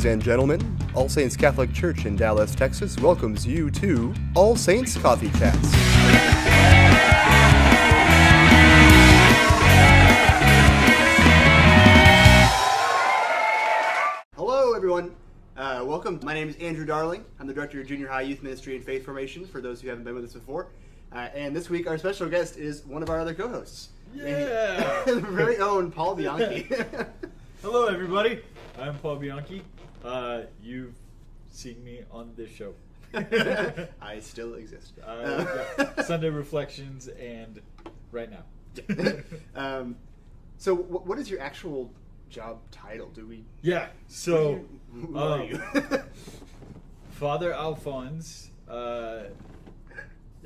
Ladies and gentlemen, All Saints Catholic Church in Dallas, Texas welcomes you to All Saints Coffee Chats. Hello, everyone. Uh, welcome. My name is Andrew Darling. I'm the director of Junior High Youth Ministry and Faith Formation. For those who haven't been with us before, uh, and this week our special guest is one of our other co-hosts. Yeah. the very own Paul Bianchi. Hello, everybody. I'm Paul Bianchi. Uh, you've seen me on this show. I still exist. Uh, yeah, Sunday Reflections and right now. um, so, wh- what is your actual job title? Do we? yeah, so who are um, you? Father Alphonse uh,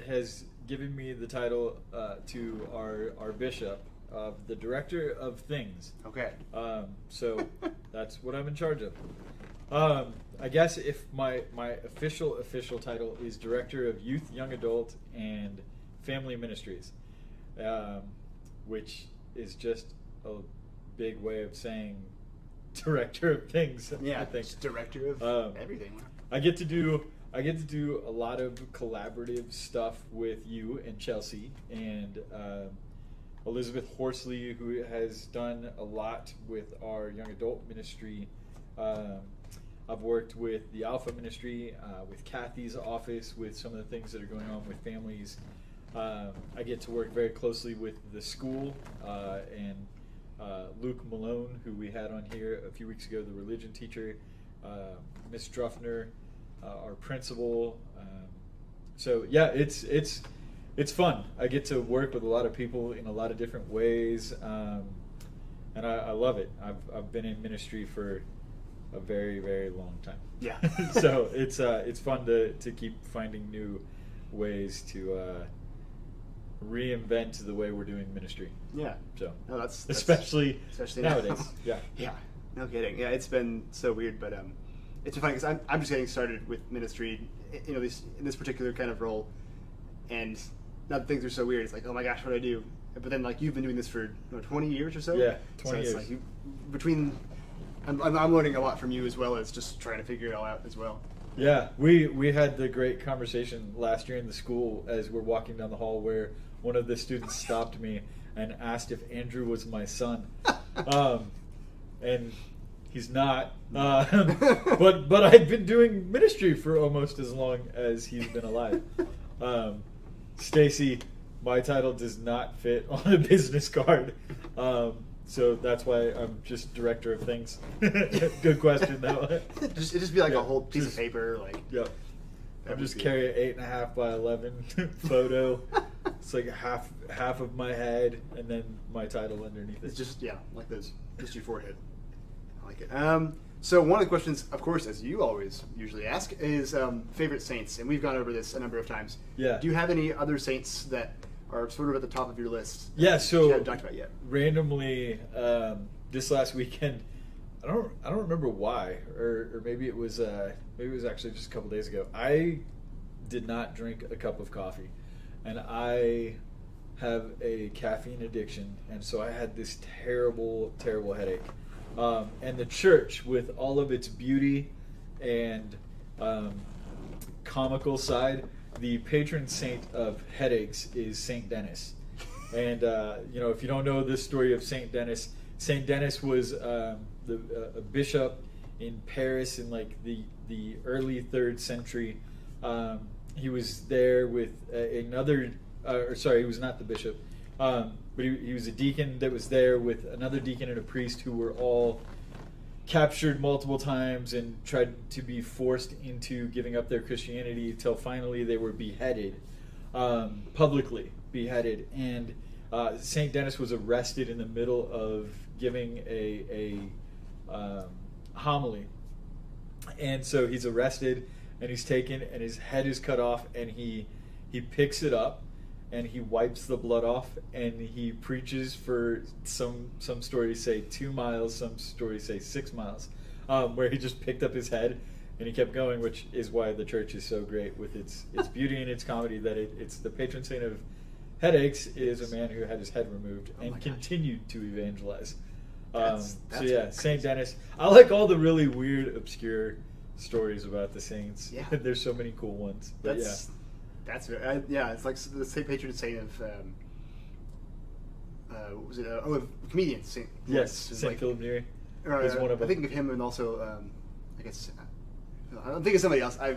has given me the title uh, to our, our bishop of the director of things. okay. Um, so that's what I'm in charge of. Um, I guess if my my official official title is director of youth, young adult, and family ministries, um, which is just a big way of saying director of things. Yeah, I think director of Um, everything. I get to do I get to do a lot of collaborative stuff with you and Chelsea and um, Elizabeth Horsley, who has done a lot with our young adult ministry. Um, I've worked with the Alpha Ministry, uh, with Kathy's office, with some of the things that are going on with families. Um, I get to work very closely with the school uh, and uh, Luke Malone, who we had on here a few weeks ago, the religion teacher, uh, Miss Druffner, uh, our principal. Um, so yeah, it's it's it's fun. I get to work with a lot of people in a lot of different ways, um, and I, I love it. I've I've been in ministry for a very very long time. Yeah. so it's uh, it's fun to to keep finding new ways to uh, reinvent the way we're doing ministry. Yeah. So No, that's, that's especially, especially nowadays. now. Yeah. Yeah. No kidding. Yeah, it's been so weird, but um, it's funny because I'm I'm just getting started with ministry. You know, this in this particular kind of role, and now that things are so weird. It's like, oh my gosh, what do I do? But then, like, you've been doing this for what, 20 years or so. Yeah, 20 it's years. Like you, between, I'm, I'm I'm learning a lot from you as well as just trying to figure it all out as well. Yeah, we we had the great conversation last year in the school as we're walking down the hall where one of the students stopped me and asked if Andrew was my son, um, and he's not. Uh, but but I've been doing ministry for almost as long as he's been alive. Um, Stacy, my title does not fit on a business card. Um, so that's why I'm just director of things. Good question, though. just it'd just be like Yeah, a whole piece just- of paper, like Yep. I'm just carrying an eight and a half by eleven photo. it's like half half of my head, and then my title underneath it. It's just yeah, like this, just your forehead. I like it. Um, so one of the questions, of course, as you always usually ask, is um, favorite saints, and we've gone over this a number of times. Yeah. Do you have any other saints that are sort of at the top of your list? Yeah, so- you haven't talked about yet. randomly um, this last weekend. I don't I don't remember why, or, or maybe it was uh, maybe it was actually just a couple days ago. I did not drink a cup of coffee, and I have a caffeine addiction, and so I had this terrible terrible headache. Um, and the church, with all of its beauty and um, comical side, the patron saint of headaches is Saint Denis. And uh, you know, if you don't know the story of Saint Denis, Saint Denis was um, the, uh, a bishop in Paris in like the the early third century. Um, he was there with uh, another, uh, or sorry, he was not the bishop, um, but he, he was a deacon that was there with another deacon and a priest who were all captured multiple times and tried to be forced into giving up their Christianity until finally they were beheaded um, publicly, beheaded. And uh, Saint Denis was arrested in the middle of giving a, a um, homily, and so he's arrested and he's taken and his head is cut off and he he picks it up and he wipes the blood off and he preaches for some some stories say two miles some stories say six miles um, where he just picked up his head and he kept going which is why the church is so great with its its beauty and its comedy that it, it's the patron saint of headaches is a man who had his head removed Oh and continued to evangelize That's- so yeah. Saint Denis. I like all the really weird, obscure stories about the saints. Yeah. There's so many cool ones. But That's that's very, I, yeah. It's like the Saint patron saint of um, uh, what was it? Uh, oh, of comedians. Saint. Yes, Saint like- Philip Neri or, is uh, one of I them. think of him and also um, I guess I don't think of somebody else. I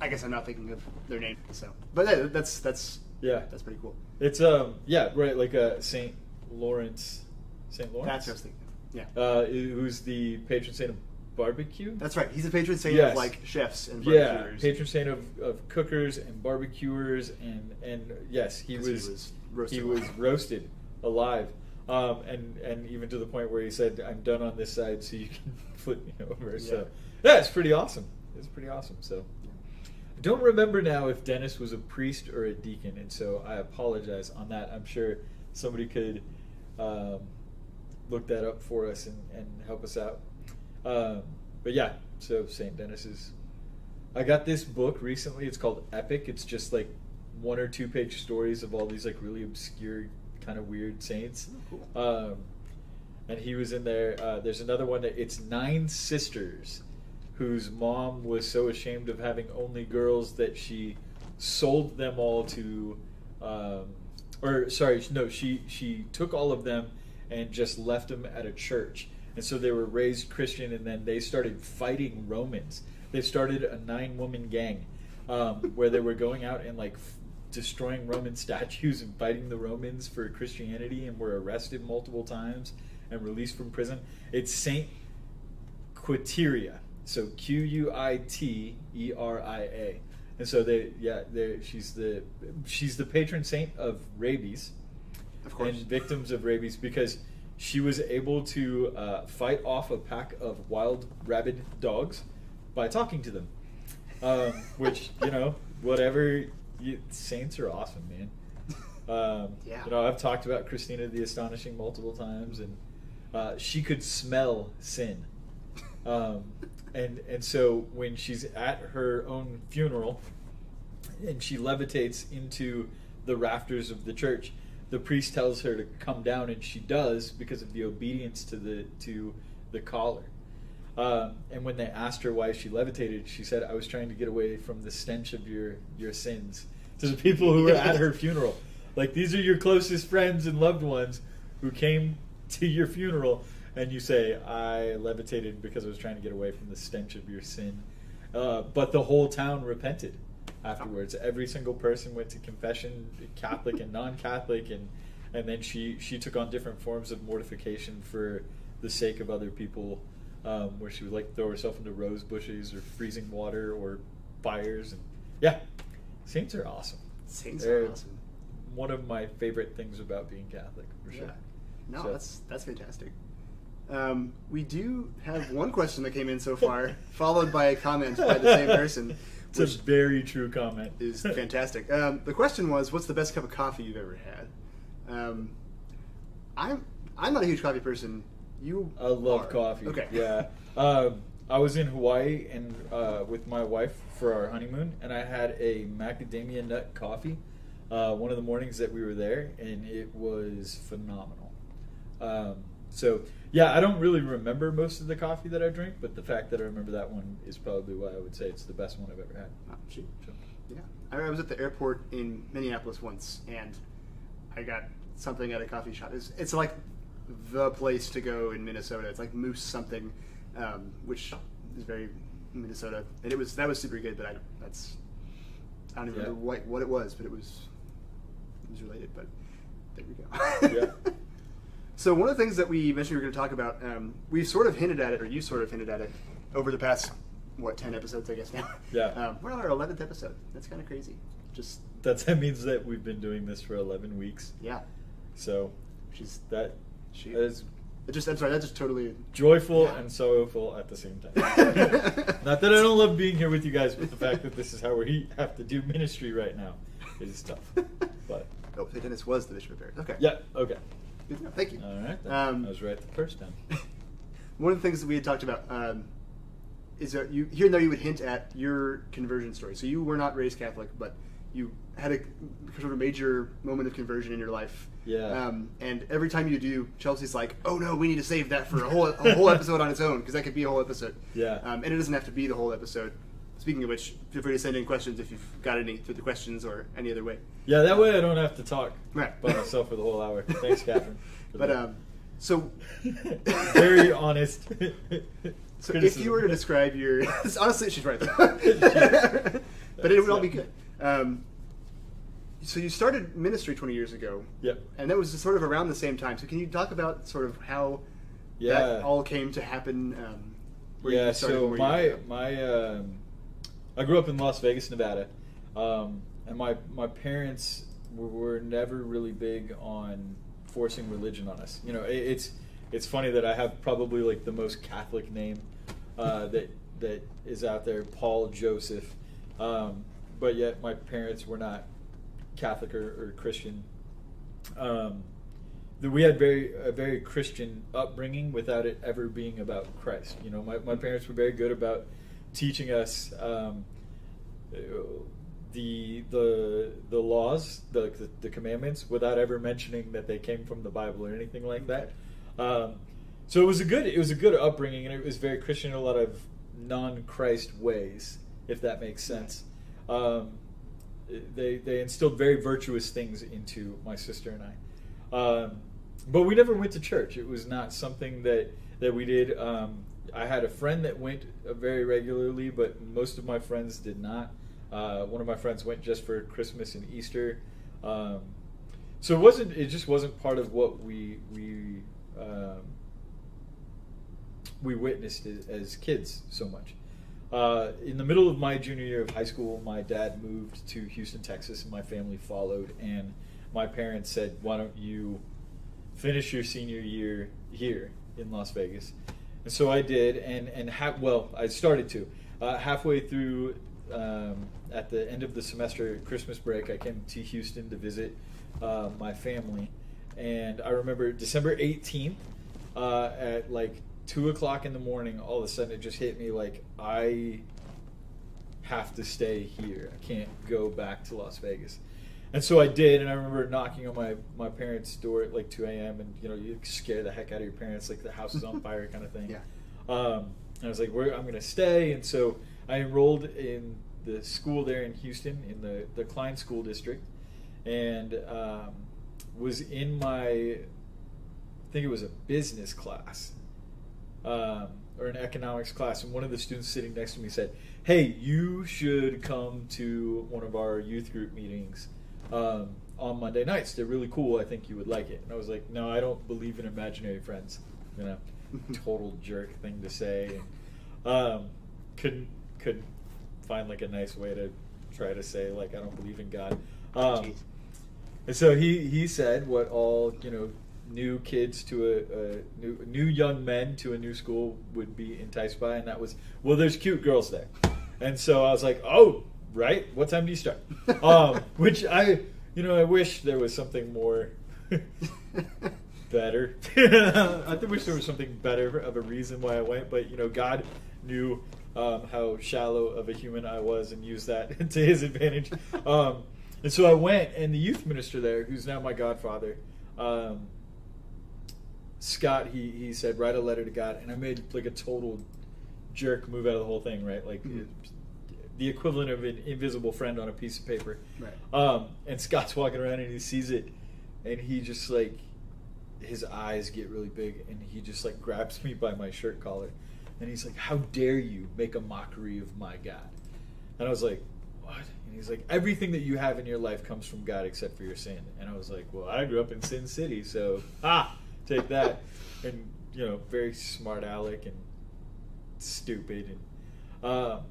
I guess I'm not thinking of their name. So, but yeah, that's that's Yeah. that's pretty cool. It's um yeah right like uh, Saint Lawrence, Saint Lawrence. That's what I was thinking. Yeah, uh, who's the patron saint of barbecue? that's right. He's a patron saint Yes. of like chefs and yeah, barbecuers. patron saint of, of cookers and barbecuers and and yes, he was was roasted he was alive. roasted alive, um, and and even to the point where he said, "I'm done on this side, so you can flip me over." So yeah, it's pretty awesome. It's pretty awesome. So. I don't remember now if Denis was a priest or a deacon, and so I apologize on that. I'm sure somebody could um, look that up for us and, and help us out. Um, but yeah, so St. Denis is. I got this book recently. It's called Epic. It's just like one or two page stories of all these like really obscure, kind of weird saints. Oh, cool. Um, and he was in there. Uh, there's another one that it's nine sisters whose mom was so ashamed of having only girls that she sold them all to, um, or sorry, no, she she took all of them and just left them at a church, and so they were raised Christian, and then they started fighting Romans. They started a nine woman gang um, where they were going out and like f- destroying Roman statues and fighting the Romans for Christianity, and were arrested multiple times and released from prison. It's Saint Quiteria. So Q U I T E R I A. And so they yeah, they she's the she's the patron saint of rabies Of course. and victims of rabies because she was able to uh, fight off a pack of wild rabid dogs by talking to them. Um, which, you know, whatever you, saints are awesome, man. Um, Yeah. You know, I've talked about Christina the Astonishing multiple times, and uh, she could smell sin. Um, and and so when she's at her own funeral, and she levitates into the rafters of the church, the priest tells her to come down, and she does because of the obedience to the to the collar. Um, and when they asked her why she levitated, she said, "I was trying to get away from the stench of your your sins." To the people who were at her funeral, like these are your closest friends and loved ones who came to your funeral, and you say, "I levitated because I was trying to get away from the stench of your sin." Uh, but the whole town repented afterwards. Every single person went to confession, Catholic and non-Catholic, and and then she she took on different forms of mortification for the sake of other people, um, where she would like throw herself into rose bushes or freezing water or fires, and yeah, saints are awesome. Saints They're are awesome. One of my favorite things about being Catholic, for sure. Yeah. No, So- that's that's fantastic. Um, we do have one question that came in so far, followed by a comment by the same person, It's a very true comment. is fantastic. Um, the question was, "What's the best cup of coffee you've ever had?" Um, I'm I'm not a huge coffee person. You, I love are. coffee. Okay. Yeah. Um, I was in Hawaii and uh, with my wife for our honeymoon, and I had a macadamia nut coffee uh, one of the mornings that we were there, and it was phenomenal. Um, so yeah, I don't really remember most of the coffee that I drink, but the fact that I remember that one is probably why I would say it's the best one I've ever had. Oh, Yeah, I I was at the airport in Minneapolis once, and I got something at a coffee shop. It's, it's like the place to go in Minnesota. It's like Moose something, um, which is very Minnesota, and it was that was super good. But I that's I don't even Yeah. remember what what it was, but it was it was related. But there we go. Yeah. So one of the things that we mentioned we were going to talk about, um, we've sort of hinted at it, or you sort of hinted at it, over the past what ten episodes, I guess now. Yeah. Um, we're on our eleventh episode. That's kind of crazy. Just That's, that means that we've been doing this for 11 weeks. yeah, So which is that she. that is It just I'm sorry. That just totally. joyful Yeah. and sorrowful at the same time. Not that I don't love being here with you guys, but the fact that this is how we have to do ministry right now is tough. But oh. Denis was the bishop of Paris. Okay. yeah, okay. Thank you. All right. Um, I was right the first time. One of the things that we had talked about um, is that you here and there you would hint at your conversion story. So you were not raised Catholic, but you had a sort of major moment of conversion in your life. Yeah. Um, and every time you do, Chelsea's like, "Oh no, we need to save that for a whole a whole episode on its own because that could be a whole episode." Yeah. Um, and it doesn't have to be the whole episode. Speaking of which, feel free to send in questions if you've got any through the questions or any other way. Yeah, that way I don't have to talk Right. by myself for the whole hour. Thanks, Catherine. But um, so very honest. So criticism. if you were to describe your, honestly, she's right. but it would all be good. Um, so you started ministry 20 years ago, Yep. and that was sort of around the same time. So can you talk about sort of how Yeah. that all came to happen? Um, where yeah. you started So my my um, I grew up in Las Vegas, Nevada, um, and my my parents were, were never really big on forcing religion on us. You know, it, it's it's funny that I have probably like the most Catholic name uh, that that is out there, Paul Joseph, um, but yet my parents were not Catholic or, or Christian. Um, we had very a very Christian upbringing without it ever being about Christ. You know, my, my parents were very good about teaching us um, the the the laws, the, the the commandments, without ever mentioning that they came from the Bible or anything like that. Um, so it was a good it was a good upbringing, and it was very Christian in a lot of non Christ ways, if that makes sense. Um, they they instilled very virtuous things into my sister and I. Um, but we never went to church. It was not something that that we did. I had a friend that went uh, very regularly, but most of my friends did not. Uh, one of my friends went just for Christmas and Easter. Um, so it wasn't. It just wasn't part of what we we um, we witnessed as, as kids so much. Uh, in the middle of my junior year of high school, my dad moved to Houston, Texas, and my family followed. And my parents said, "Why don't you finish your senior year here in Las Vegas?" And so I did, and and ha- well, I started to. Uh, halfway through, um, at the end of the semester, Christmas break, I came to Houston to visit uh, my family, and I remember December eighteenth uh, at like two o'clock in the morning. All of a sudden, it just hit me like I have to stay here. I can't go back to Las Vegas. And so I did, and I remember knocking on my, my parents' door at like 2 a.m. and you know you scare the heck out of your parents, like the house is on fire kind of thing. Yeah. Um, and I was like, Where I'm going to stay, and so I enrolled in the school there in Houston in the the Klein School District, and um, was in my I think it was a business class um, or an economics class, and one of the students sitting next to me said, "Hey, you should come to one of our youth group meetings um, on Monday nights. They're really cool. I think you would like it." And I was like, "No, I don't believe in imaginary friends." You know, total jerk thing to say. And, um, couldn't couldn't find like a nice way to try to say like I don't believe in God. Um, and so he he said what all you know new kids to a, a new new young men to a new school would be enticed by, and that was well, there's cute girls there, and so I was like, oh right, what time do you start? um, which I you know I wish there was something more. better. I think wish there was something better of a reason why I went, but you know, God knew um, how shallow of a human I was and used that to His advantage. Um, and so I went, and the youth minister there, who's now my godfather, um, Scott, he he said write a letter to God, and I made like a total jerk move out of the whole thing, right? Like. Mhm. The equivalent of an invisible friend on a piece of paper. Right. Um, and Scott's walking around and he sees it, and he just like his eyes get really big, and he just like grabs me by my shirt collar, and he's like, "How dare you make a mockery of my God?" And I was like, "What?" And he's like, "Everything that you have in your life comes from God except for your sin." And I was like, "Well, I grew up in Sin City, so ah, take that." And you know, very smart aleck and stupid and. Um,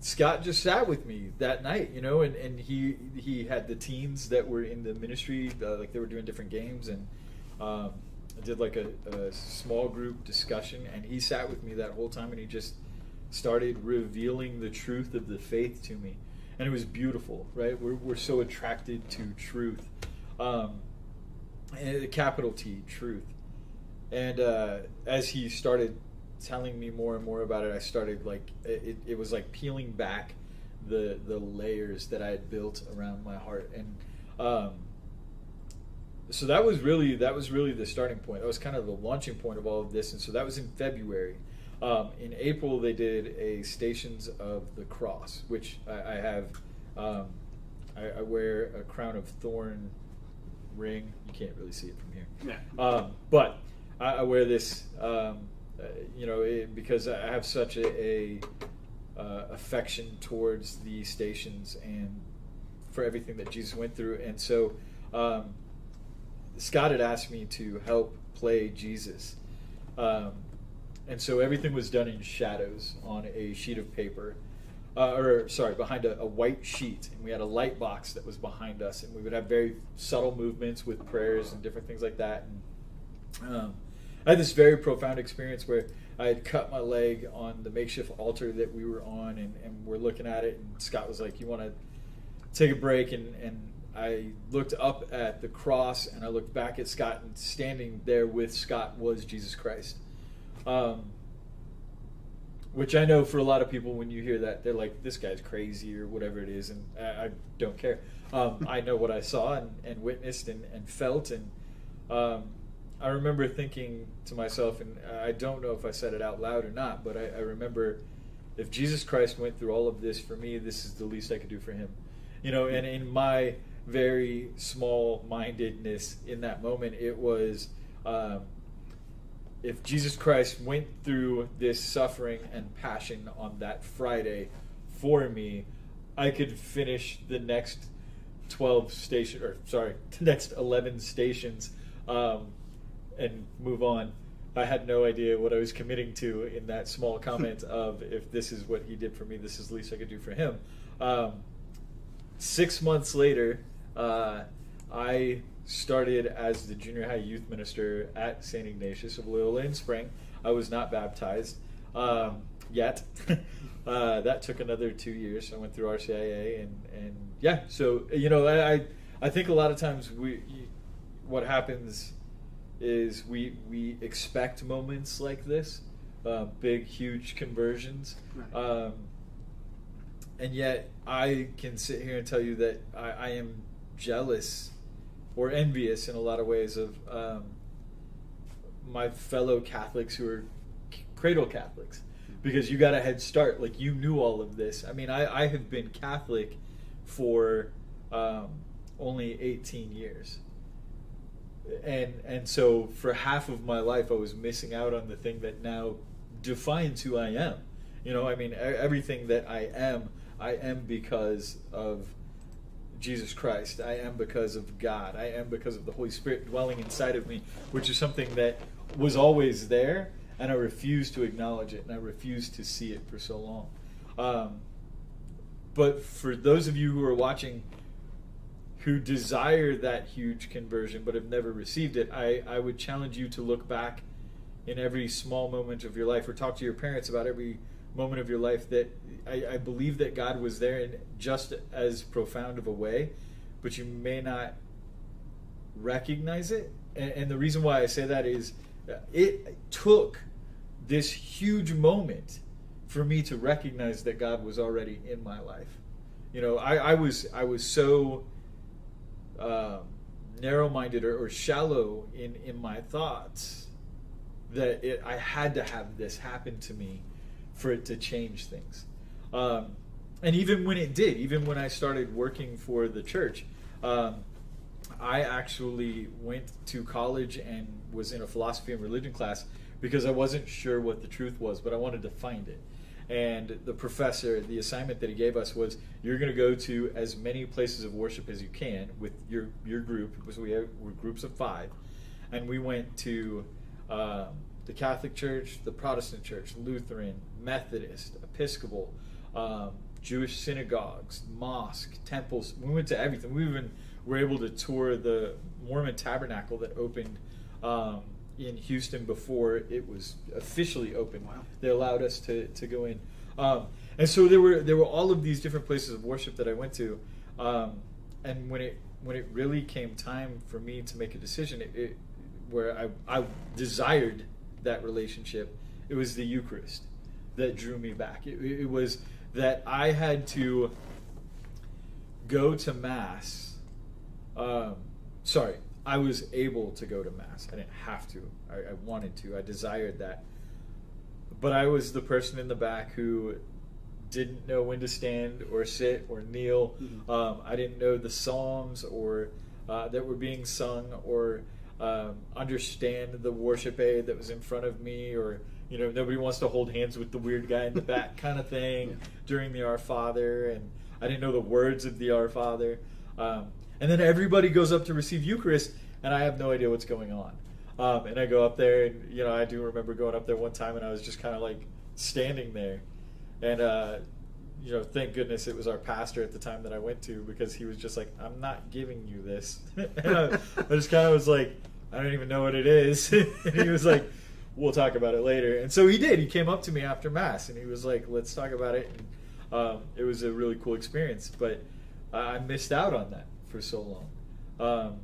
Scott just sat with me that night, you know, and, and he he had the teens that were in the ministry, uh, like they were doing different games, and um, I did like a, a small group discussion, and he sat with me that whole time, and he just started revealing the truth of the faith to me, and it was beautiful, right? We're we're so attracted to truth, um, and capital T, truth, and uh, as he started telling me more and more about it, I started like it, it was like peeling back the the layers that I had built around my heart, and um, so that was really that was really the starting point. That was kind of the launching point of all of this, and so that was in February. Um, in April, they did a Stations of the Cross, which I, I have. Um, I, I, wear a crown of thorn ring. You can't really see it from here. Yeah. Um, but I, I, wear this, um, you know, it, because I have such a, a uh, affection towards the stations and for everything that Jesus went through. And so um, Scott had asked me to help play Jesus. Um, and so everything was done in shadows on a sheet of paper. Uh, or sorry, behind a, a, white sheet, and we had a light box that was behind us, and we would have very subtle movements with prayers and different things like that. And um, I had this very profound experience where I had cut my leg on the makeshift altar that we were on, and, and we're looking at it, and Scott was like, "You want to take a break?" And, and I looked up at the cross, and I looked back at Scott, and standing there with Scott was Jesus Christ. Um, which I know for a lot of people, when you hear that, they're like, "This guy's crazy" or whatever it is, and I, I don't care. Um, I know what I saw and, and witnessed and, and felt, and um, I remember thinking to myself, and I don't know if I said it out loud or not, but I, I remember if Jesus Christ went through all of this for me, this is the least I could do for him. You know, and in my very small mindedness in that moment, it was. Um, if Jesus Christ went through this suffering and passion on that Friday for me, I could finish the next 12 station or sorry, the next 11 stations um, and move on. I had no idea what I was committing to in that small comment of if this is what he did for me, this is the least I could do for him. Um, six months later, uh, I started as the junior high youth minister at St. Ignatius of Loyola in Spring. I was not baptized um, yet. uh, that took another two years. I went through RCIA and, and yeah, so you know I I think a lot of times we what happens is we we expect moments like this, uh, big huge conversions. Right. Um, and yet, I can sit here and tell you that I, I am jealous or envious in a lot of ways of um, my fellow Catholics who are cradle Catholics because you got a head start. Like you knew all of this. I mean, I, I have been Catholic for um, only 18 years. And and so for half of my life I was missing out on the thing that now defines who I am. You know, I mean everything that I am, I am because of Jesus Christ. I am because of God. I am because of the Holy Spirit dwelling inside of me, which is something that was always there, and I refused to acknowledge it, and I refused to see it for so long. Um, but for those of you who are watching who desire that huge conversion but have never received it, I, I would challenge you to look back in every small moment of your life or talk to your parents about every moment of your life that I, I believe that God was there in just as profound of a way, but you may not recognize it. And, and the reason why I say that is uh, it took this huge moment for me to recognize that God was already in my life. You know, I, I was I was so um, narrow-minded or, or, shallow in in my thoughts that it, I had to have this happen to me for it to change things. Um, and even when it did, even when I started working for the church, um, I actually went to college and was in a philosophy and religion class because I wasn't sure what the truth was, but I wanted to find it. And the professor, the assignment that he gave us was you're going to go to as many places of worship as you can with your, your group. So we were groups of five. And we went to um, the Catholic Church, the Protestant Church, Lutheran, Methodist, Episcopal, um, Jewish synagogues, mosque, temples. We went to everything. We even were able to tour the Mormon Tabernacle that opened um, in Houston before it was officially open. Wow. They allowed us to, to go in. Um, and so there were there were all of these different places of worship that I went to, um, and when it when it really came time for me to make a decision, it, it, where I I desired that relationship, it was the Eucharist that drew me back. It, it was that I had to go to mass. Um, sorry, I was able to go to mass. I didn't have to. I, I wanted to. I desired that. But I was the person in the back who didn't know when to stand or sit or kneel. Mhm. Um, I didn't know the psalms or uh, that were being sung or um, understand the worship aid that was in front of me or you know nobody wants to hold hands with the weird guy in the back kind of thing Yeah. during the Our Father and I didn't know the words of the Our Father. Um, and then everybody goes up to receive Eucharist and I have no idea what's going on. Um, and I go up there and you know I do remember going up there one time and I was just kind of like standing there and uh, you know, thank goodness it was our pastor at the time that I went to because he was just like, "I'm not giving you this." I, I just kind of was like, "I don't even know what it is." and he was like, "We'll talk about it later." And so he did. He came up to me after mass and he was like, "Let's talk about it." And um, it was a really cool experience, but I missed out on that for so long. Um,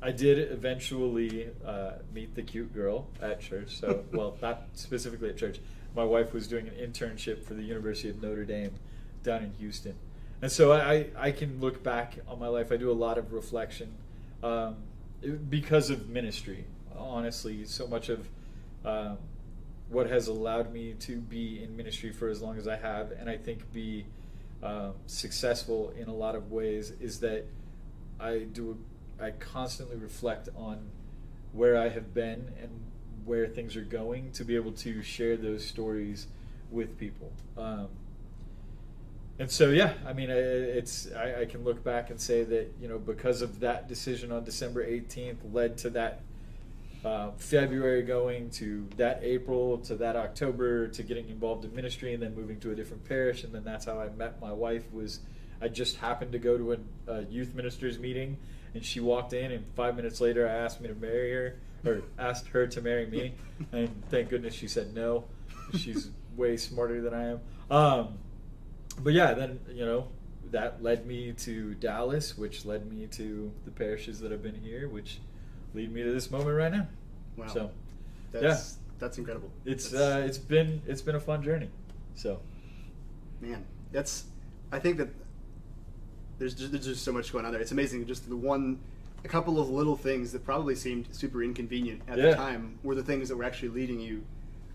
I did eventually uh, meet the cute girl at church. So, well, not specifically at church. My wife was doing an internship for the University of Notre Dame down in Houston, and so I, I can look back on my life. I do a lot of reflection um, because of ministry. Honestly, so much of um, what has allowed me to be in ministry for as long as I have, and I think be um, successful in a lot of ways, is that I do I constantly reflect on where I have been and where things are going to be able to share those stories with people. Um, and so, yeah, I mean, it's I, I can look back and say that you know because of that decision on December eighteenth led to that uh, February going to that April to that October to getting involved in ministry and then moving to a different parish. And then that's how I met my wife was I just happened to go to a, a youth ministers meeting and she walked in and five minutes later I asked me to marry her or asked her to marry me. And thank goodness she said no. She's way smarter than I am. Um, but yeah then you know that led me to Dallas which led me to the parishes that have been here which lead me to this moment right now Wow. so That's that's incredible. it's That's- uh, it's been it's been a fun journey. So man, that's. I think that there's just, there's just so much going on there. It's amazing. Just the one, a couple of little things that probably seemed super inconvenient at Yeah. the time were the things that were actually leading you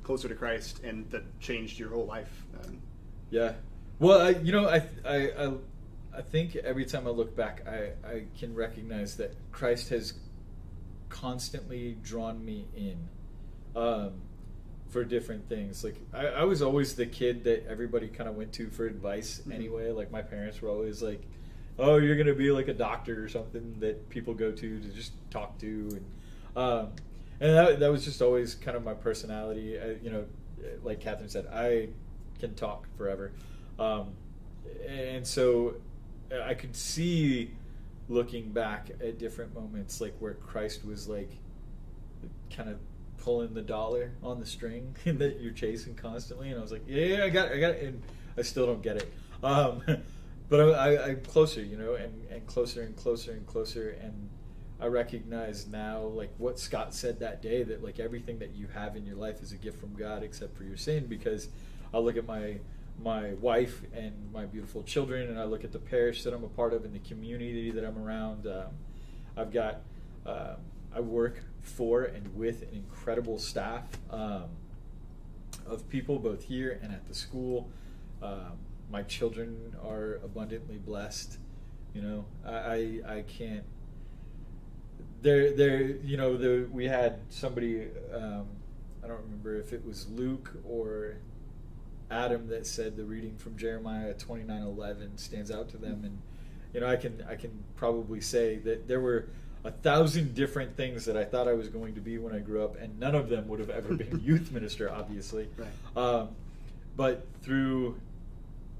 closer to Christ and that changed your whole life. Um, yeah, well, I, you know, I, I I I think every time I look back, I I can recognize that Christ has constantly drawn me in. Um, for different things, like I, I was always the kid that everybody kind of went to for advice Mhm. anyway. Like my parents were always like, "Oh, you're gonna be like a doctor or something that people go to to just talk to," and um, and that, that was just always kind of my personality. I, you know, like Catherine said, I can talk forever, um, and so I could see looking back at different moments, like where Christ was like kind of pulling the dollar on the string that you're chasing constantly, and I was like, yeah, I got, it, I got, it. and I still don't get it. Um, but I, I'm closer, you know, and, and closer and closer and closer, and I recognize now, like what Scott said that day, that like everything that you have in your life is a gift from God, except for your sin. Because I look at my my wife and my beautiful children, and I look at the parish that I'm a part of and the community that I'm around. Um, I've got, um, I work for and with an incredible staff um, of people, both here and at the school. Um, my children are abundantly blessed. You know, I I, I can't. There, there. You know, the, we had somebody. Um, I don't remember if it was Luke or Adam that said the reading from Jeremiah twenty nine eleven stands out to them, and you know, I can I can probably say that there were a thousand different things that I thought I was going to be when I grew up, and none of them would have ever been youth minister, obviously. Right. Um, but through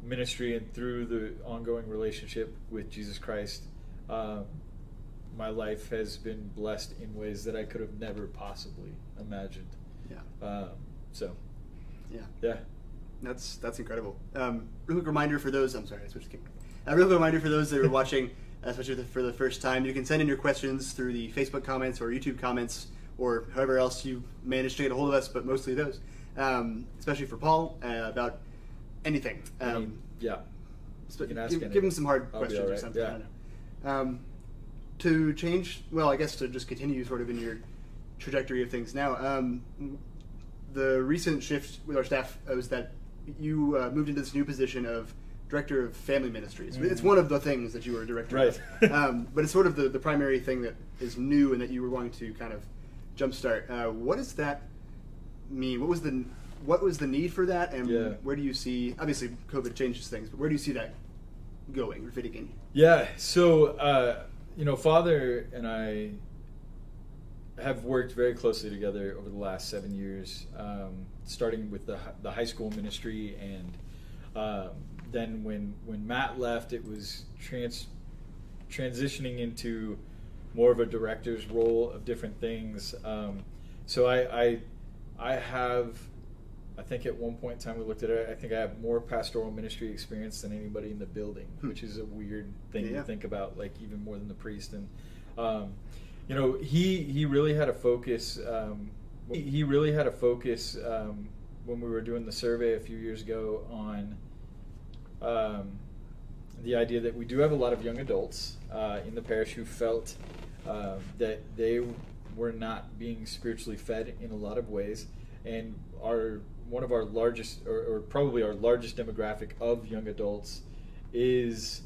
ministry and through the ongoing relationship with Jesus Christ, um, my life has been blessed in ways that I could have never possibly imagined. yeah. Um, so, Yeah. yeah. That's that's incredible. Um, real quick reminder for those. I'm sorry, I switched. A real quick reminder for those that are watching, especially for the first time. You can send in your questions through the Facebook comments or YouTube comments or however else you manage to get a hold of us, but mostly those. Um, especially for Paul uh, about anything. Um, yeah. sp- you can ask give, give him some hard I'll questions all or something. yeah. I don't know. Um, to change, well, I guess to just continue sort of in your trajectory of things now. Um, the recent shift with our staff was that you uh, moved into this new position of director of family ministries. It's one of the things that you were a director Right. of, um, but it's sort of the, the primary thing that is new and that you were going to kind of jumpstart. Uh, what does that mean? What was the what was the need for that, and Yeah. where do you see? Obviously, COVID changes things, but where do you see that going or fitting in? Yeah. So, uh, you know, Father and I have worked very closely together over the last seven years, um, starting with the, the high school ministry. And um, then when, when Matt left, it was trans, transitioning into more of a director's role of different things. Um, so I, I, I have, I think at one point in time we looked at it. I think I have more pastoral ministry experience than anybody in the building, Hmm. which is a weird thing Yeah. to think about. Like even more than the priest. And um, you know, he he really had a focus. Um, he, really had a focus um, when we were doing the survey a few years ago on um, the idea that we do have a lot of young adults uh, in the parish who felt um, that they were not being spiritually fed in a lot of ways, and our one of our largest, or, or probably our largest demographic of young adults, is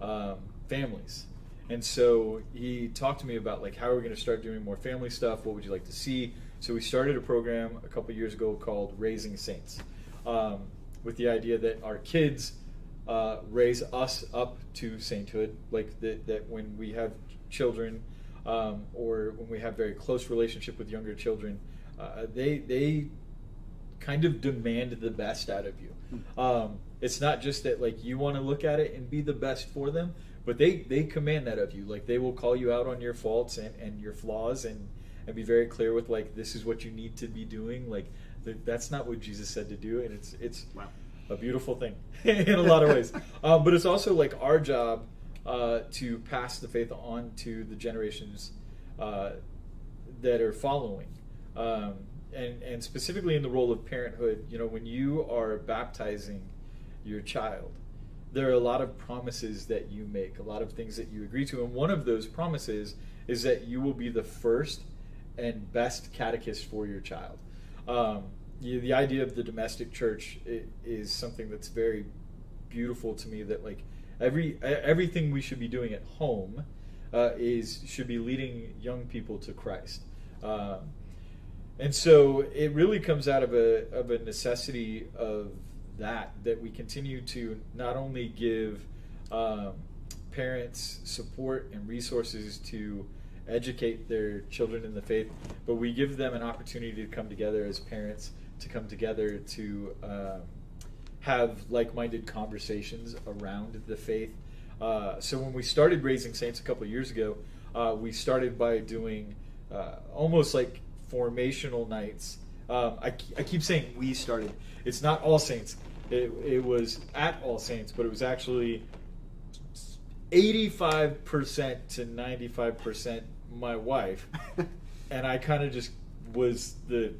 um, families. And so he talked to me about like how are we going to start doing more family stuff? What would you like to see? So we started a program a couple years ago called Raising Saints, um, with the idea that our kids uh, raise us up to sainthood, like that, that when we have children um, or when we have very close relationship with younger children, uh, they they kind of demand the best out of you. Um, it's not just that like you want to look at it and be the best for them, but they they command that of you. Like they will call you out on your faults and, and your flaws and and be very clear with like this is what you need to be doing. Like th- that's not what Jesus said to do, and it's it's Wow. a beautiful thing in a lot of ways. Um, but it's also like our job uh, to pass the faith on to the generations uh, that are following. Um, and, and specifically in the role of parenthood, you know, when you are baptizing your child, there are a lot of promises that you make, a lot of things that you agree to. And one of those promises is that you will be the first and best catechist for your child. Um, you, the idea of the domestic church is something that's very beautiful to me. That like every everything we should be doing at home uh, is should be leading young people to Christ. Um, and so it really comes out of a of a necessity of that that we continue to not only give um, parents support and resources to educate their children in the faith, but we give them an opportunity to come together as parents to come together to um, have like-minded conversations around the faith. Uh, so when we started raising saints a couple years ago, uh, we started by doing uh, almost like formational nights. Um, I, I keep saying we started. It's not All Saints. It, it was at All Saints, but it was actually 85% to 95% my wife. and I kind of just was the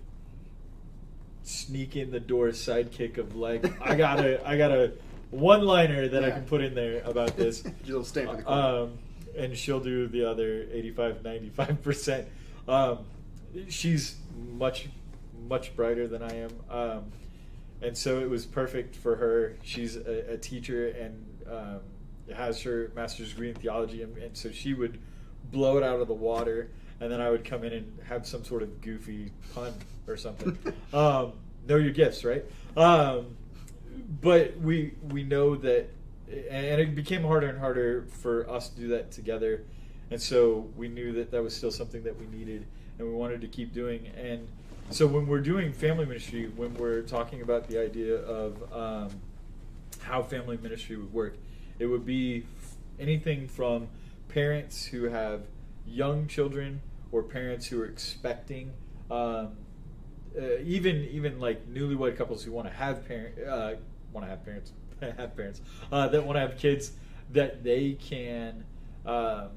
sneak in the door sidekick of like I got a I got a one liner that I can put in there about this. Stamp in the corner. Um, and she'll do the other 85 95%. Um, she's much much brighter than I am. Um, and so it was perfect for her. She's a, a teacher and um, has her master's degree in theology, and, and so she would blow it out of the water, and then I would come in and have some sort of goofy pun or something. um, know your gifts, right? Um, but we we know that, and it became harder and harder for us to do that together, and so we knew that that was still something that we needed, and we wanted to keep doing. And so when we're doing family ministry, when we're talking about the idea of um, how family ministry would work, it would be anything from parents who have young children or parents who are expecting. Um, uh, even even like newlywed couples who want to have parent uh, want to have parents have parents uh, that want to have kids that they can um,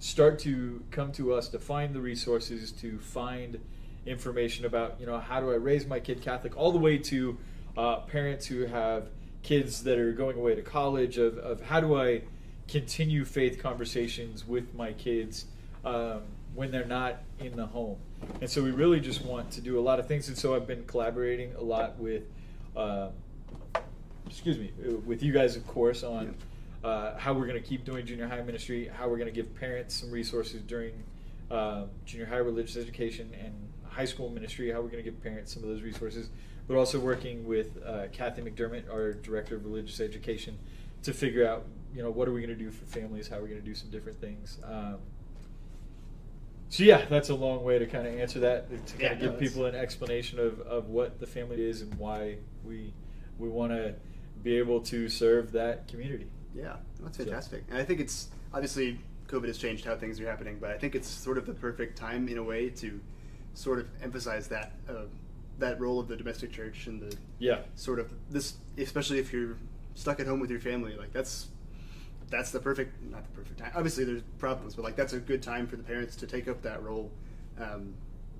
start to come to us to find the resources to find information about you know how do I raise my kid Catholic all the way to uh, parents who have kids that are going away to college of, of how do I continue faith conversations with my kids um, when they're not in the home. And so we really just want to do a lot of things. And so I've been collaborating a lot with, uh, excuse me, uh, with you guys, of course, on uh, how we're going to keep doing junior high ministry, how we're going to give parents some resources during uh, junior high religious education and high school ministry, how we're going to give parents some of those resources, but also working with uh, Kathy McDermott, our director of religious education, to figure out, you know, what are we going to do for families, how are we going to do some different things. Um, so yeah, that's a long way to kind of answer that to kind Yeah, of give that's- people an explanation of, of what the family is and why we we want to be able to serve that community. Yeah, that's So- fantastic. And I think it's obviously COVID has changed how things are happening, but I think it's sort of the perfect time in a way to sort of emphasize that uh, that role of the domestic church and the Yeah, sort of this, especially if you're stuck at home with your family, like that's that's the perfect not the perfect time. Obviously, there's problems, but like that's a good time for the parents to take up that role, um,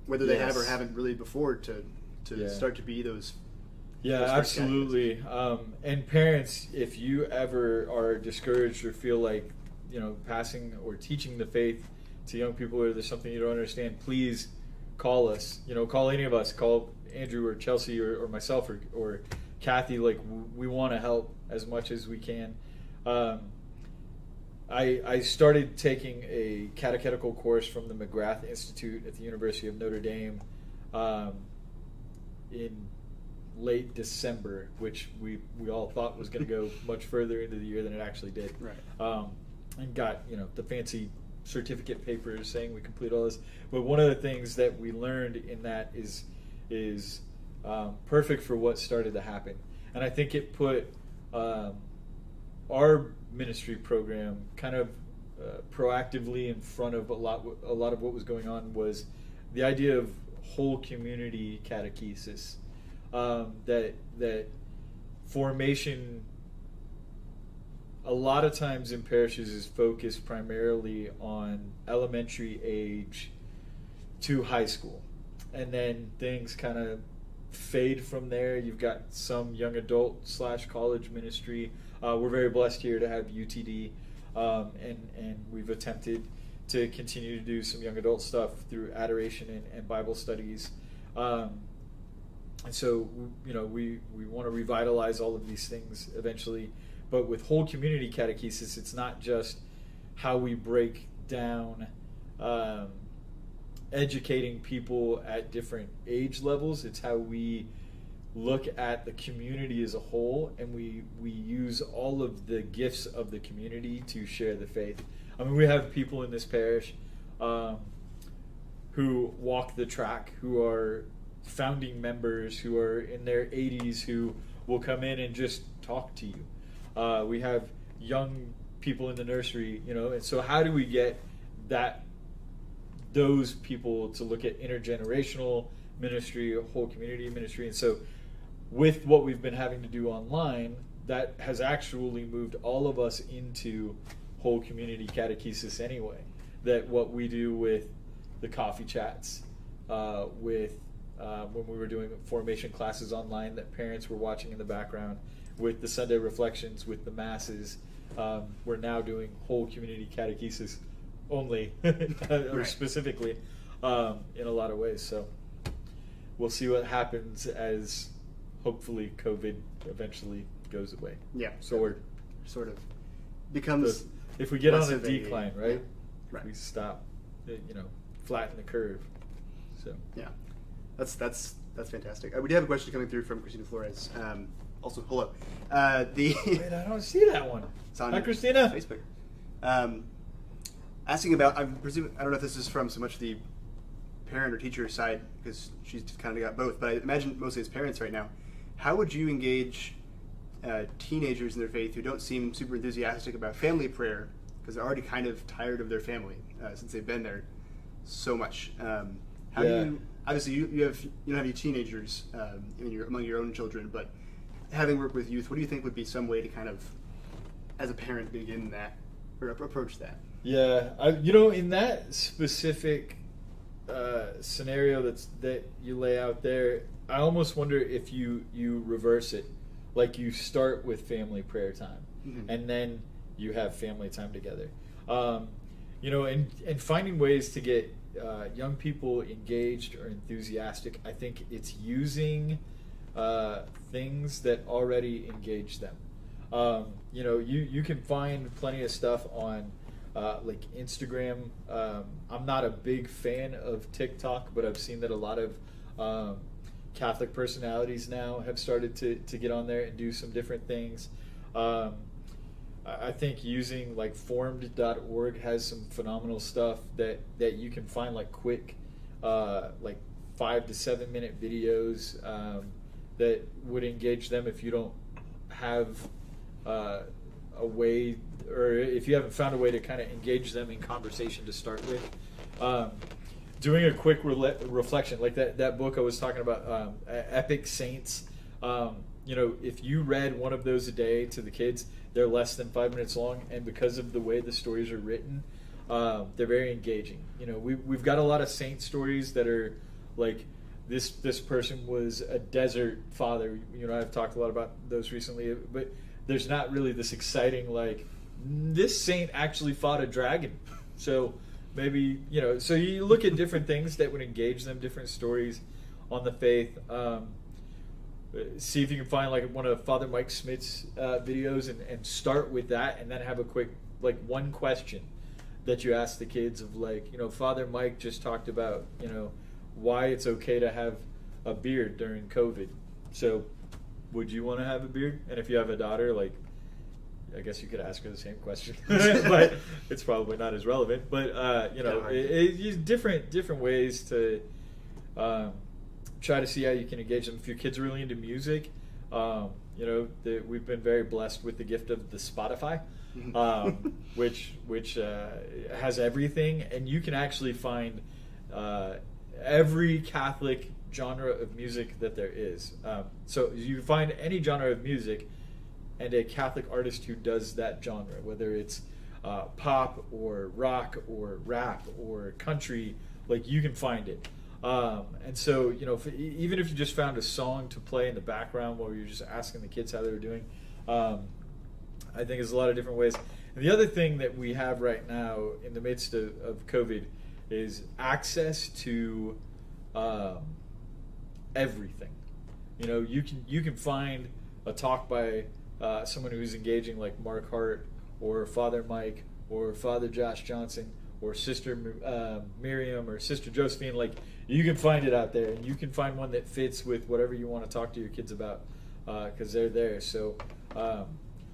whether they have or haven't really before to to Yeah. start to be those. Yeah, absolutely. Um, and parents, if you ever are discouraged or feel like, you know, passing or teaching the faith to young people or there's something you don't understand, please call us. You know, call any of us. Call Andrew or Chelsea or, or myself or, or Kathy. Like, w- we want to help as much as we can. Um, I, I started taking a catechetical course from the McGrath Institute at the University of Notre Dame um, in late December, which we, we all thought was going to go much further into the year than it actually did. Right. Um, and got you know the fancy certificate papers saying we complete all this. But one of the things that we learned in that is is um, perfect for what started to happen, and I think it put um, our ministry program kind of uh, proactively in front of a lot a lot of what was going on was the idea of whole community catechesis um, that that formation a lot of times in parishes is focused primarily on elementary age to high school. And then things kind of fade from there. You've got some young adult slash college ministry. Uh, we're very blessed here to have utd um, and and we've attempted to continue to do some young adult stuff through adoration and, and bible studies. Um, and so you know we we want to revitalize all of these things eventually but with whole community catechesis it's not just how we break down um, educating people at different age levels. It's how we look at the community as a whole and we we use all of the gifts of the community to share the faith. I mean we have people in this parish um, who walk the track who are founding members who are in their 80s who will come in and just talk to you uh, we have young people in the nursery you know and so how do we get that those people to look at intergenerational ministry whole community ministry? And so with what we've been having to do online that has actually moved all of us into whole community catechesis anyway. That what we do with the coffee chats uh, with uh, when we were doing formation classes online that parents were watching in the background with the sunday reflections with the masses um, we're now doing whole community catechesis only or Right. specifically um, in a lot of ways so we'll see what happens as hopefully covid eventually goes away Yeah. so we're sort of becomes if we get on a decline right Yeah. Right. we stop you know flatten the curve so Yeah, that's that's that's fantastic. Uh, we do have a question coming through from Christina Flores. Um, also, hello. Uh, the wait i don't see that one It's on hi christina Facebook. Um, asking about, I'm presuming, I don't know if this is from so much the parent or teacher side because she's kind of got both, but I imagine mostly as parents right now. How would you engage uh, teenagers in their faith who don't seem super enthusiastic about family prayer because they're already kind of tired of their family uh, since they've been there so much? Um, how Yeah. do you? Obviously, you, you have you don't have any teenagers um, in your, among your own children, but having worked with youth, what do you think would be some way to kind of, as a parent, begin that or approach that? Yeah, I, you know, in that specific uh, scenario that's that you lay out there, I almost wonder if you you reverse it. like you start with family prayer time, Mhm. and then you have family time together. Um, you know, and and finding ways to get uh, young people engaged or enthusiastic. I think it's using uh, things that already engage them. Um, you know, you you can find plenty of stuff on uh, like Instagram. Um, I'm not a big fan of TikTok, but I've seen that a lot of um, Catholic personalities now have started to, to get on there and do some different things. Um, I think using like formed.org has some phenomenal stuff that, that you can find like quick, uh, like five to seven minute videos um, that would engage them if you don't have uh, a way, or if you haven't found a way to kind of engage them in conversation to start with. Um, doing a quick rele- reflection, like that, that book I was talking about, um, Epic Saints. Um, you know, if you read one of those a day to the kids, they're less than five minutes long, and because of the way the stories are written, um, they're very engaging. You know, we, we've got a lot of saint stories that are like this this person was a desert father. You know, I've talked a lot about those recently, but there's not really this exciting like this saint actually fought a dragon. So maybe you know. So you look at different things that would engage them, different stories on the faith. Um, see if you can find like one of Father Mike Schmitz's uh, videos and, and start with that, and then have a quick like one question that you ask the kids of like you know Father Mike just talked about you know why it's okay to have a beard during COVID. So would you want to have a beard? And if you have a daughter, like I guess you could ask her the same question, but it's probably not as relevant. But uh, you know, Kinda it, it, different different ways to um, try to see how you can engage them. If your kids are really into music, um, you know, the, we've been very blessed with the gift of the Spotify, Mhm. um, which which uh, has everything, and you can actually find uh, every Catholic genre of music that there is. Um, so you find any genre of music and a Catholic artist who does that genre, whether it's uh, pop or rock or rap or country, like you can find it. Um, and so, you know, if, even if you just found a song to play in the background while you're just asking the kids how they were doing, um, I think there's a lot of different ways. And the other thing that we have right now in the midst of, of COVID is access to um, everything. You know, you can you can find a talk by uh, someone who's engaging, like Mark Hart or Father Mike or Father Josh Johnson or Sister uh, Miriam or Sister Josephine. Like you can find it out there, and you can find one that fits with whatever you want to talk to your kids about because they're there. So um,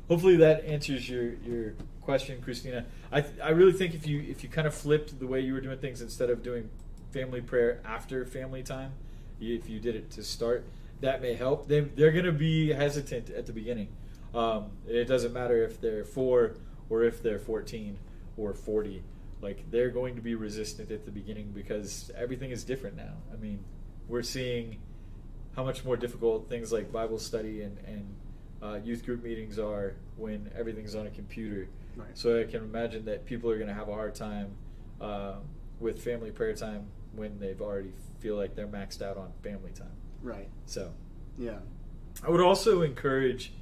hopefully that answers your your question, Christina. I th- I really think if you if you kind of flipped the way you were doing things instead of doing family prayer after family time, if you did it to start, that may help. They they're going to be hesitant at the beginning. Um, it doesn't matter if they're four or if they're fourteen or forty. Like they're going to be resistant at the beginning because everything is different now. I mean, we're seeing how much more difficult things like Bible study and, and uh, youth group meetings are when everything's on a computer. Right. So I can imagine that people are going to have a hard time uh, with family prayer time when they've already feel like they're maxed out on family time. Right. So Yeah. I would also encourage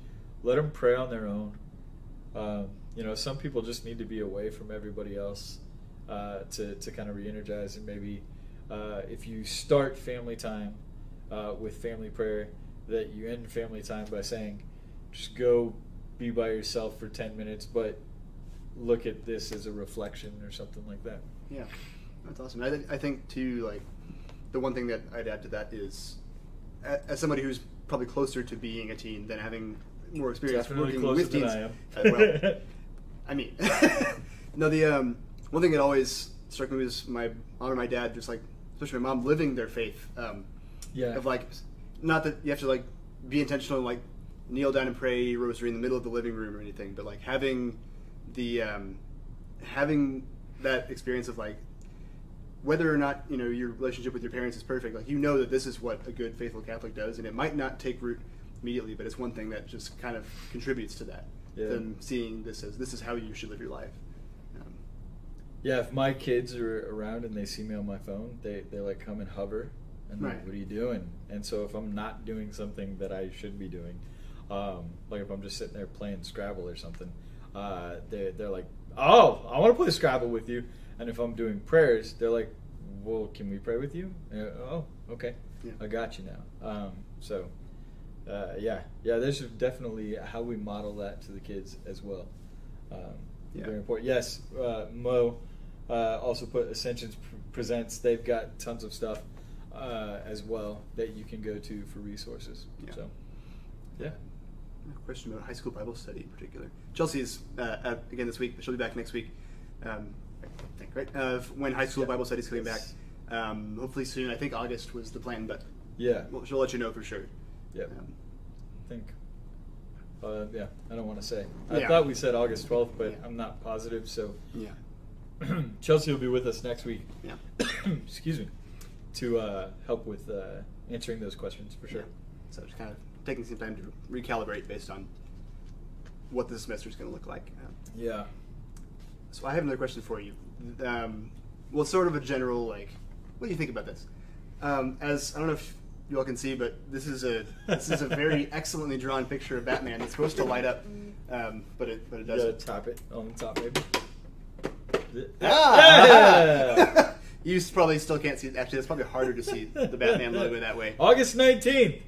let them pray on their own. Um, you know, some people just need to be away from everybody else uh, to to kind of re-energize and maybe uh, if you start family time uh, with family prayer, that you end family time by saying, just go be by yourself for ten minutes, but look at this as a reflection or something like that. Yeah, that's awesome. I, th- I think too, like the one thing that I'd add to that is, as somebody who's probably closer to being a teen than having more experience Definitely working with teens. I well, I mean, no. The um, one thing that always struck me was my mom and my dad, just like especially my mom, living their faith. Um, Yeah. Of like, not that you have to like be intentional and like kneel down and pray rosary in the middle of the living room or anything, but like having the um, having that experience of like whether or not you know your relationship with your parents is perfect like you know that this is what a good faithful catholic does and it might not take root immediately but it's one thing that just kind of contributes to that Yeah. them seeing this as this is how you should live your life Yeah, if my kids are around and they see me on my phone, they, they like come and hover and like, what are you doing? And so if I'm not doing something that I should be doing, Um, like if I'm just sitting there playing Scrabble or something, uh, they they're like, "Oh, I want to play Scrabble with you." And if I'm doing prayers, they're like, "Well, can we pray with you?" Uh, oh, okay, Yeah. I got you now. Um, so, uh, yeah, yeah, there's definitely how we model that to the kids as well. Um, Yeah. Very important. Yes, uh, Mo uh, also put Ascensions Presents. They've got tons of stuff uh, as well that you can go to for resources. Yeah. So, yeah. A question about high school Bible study in particular. Chelsea's uh, out again this week, but she'll be back next week. Um, I think, right? Uh, when high school Yeah. Bible study is coming back. Um, hopefully soon. I think August was the plan, but Yeah. we'll, she'll let you know for sure. Yeah, Um, I think. Uh, yeah, I don't want to say. I Yeah. thought we said August 12th, but Yeah. I'm not positive. So yeah. Chelsea will be with us next week. Yeah. Excuse me. To uh, help with uh, answering those questions for sure. Yeah. So just kind of taking some time to recalibrate based on what the semester is going to look like. Um, Yeah. So I have another question for you. Um, well, sort of a general like, what do you think about this? Um, as I don't know if you all can see, but this is a this is a very excellently drawn picture of Batman. It's supposed to light up, um, but it but it doesn't. tap it on the top, maybe. Ah! You probably still can't see. Actually, it's probably harder to see the Batman logo that way. August 19th.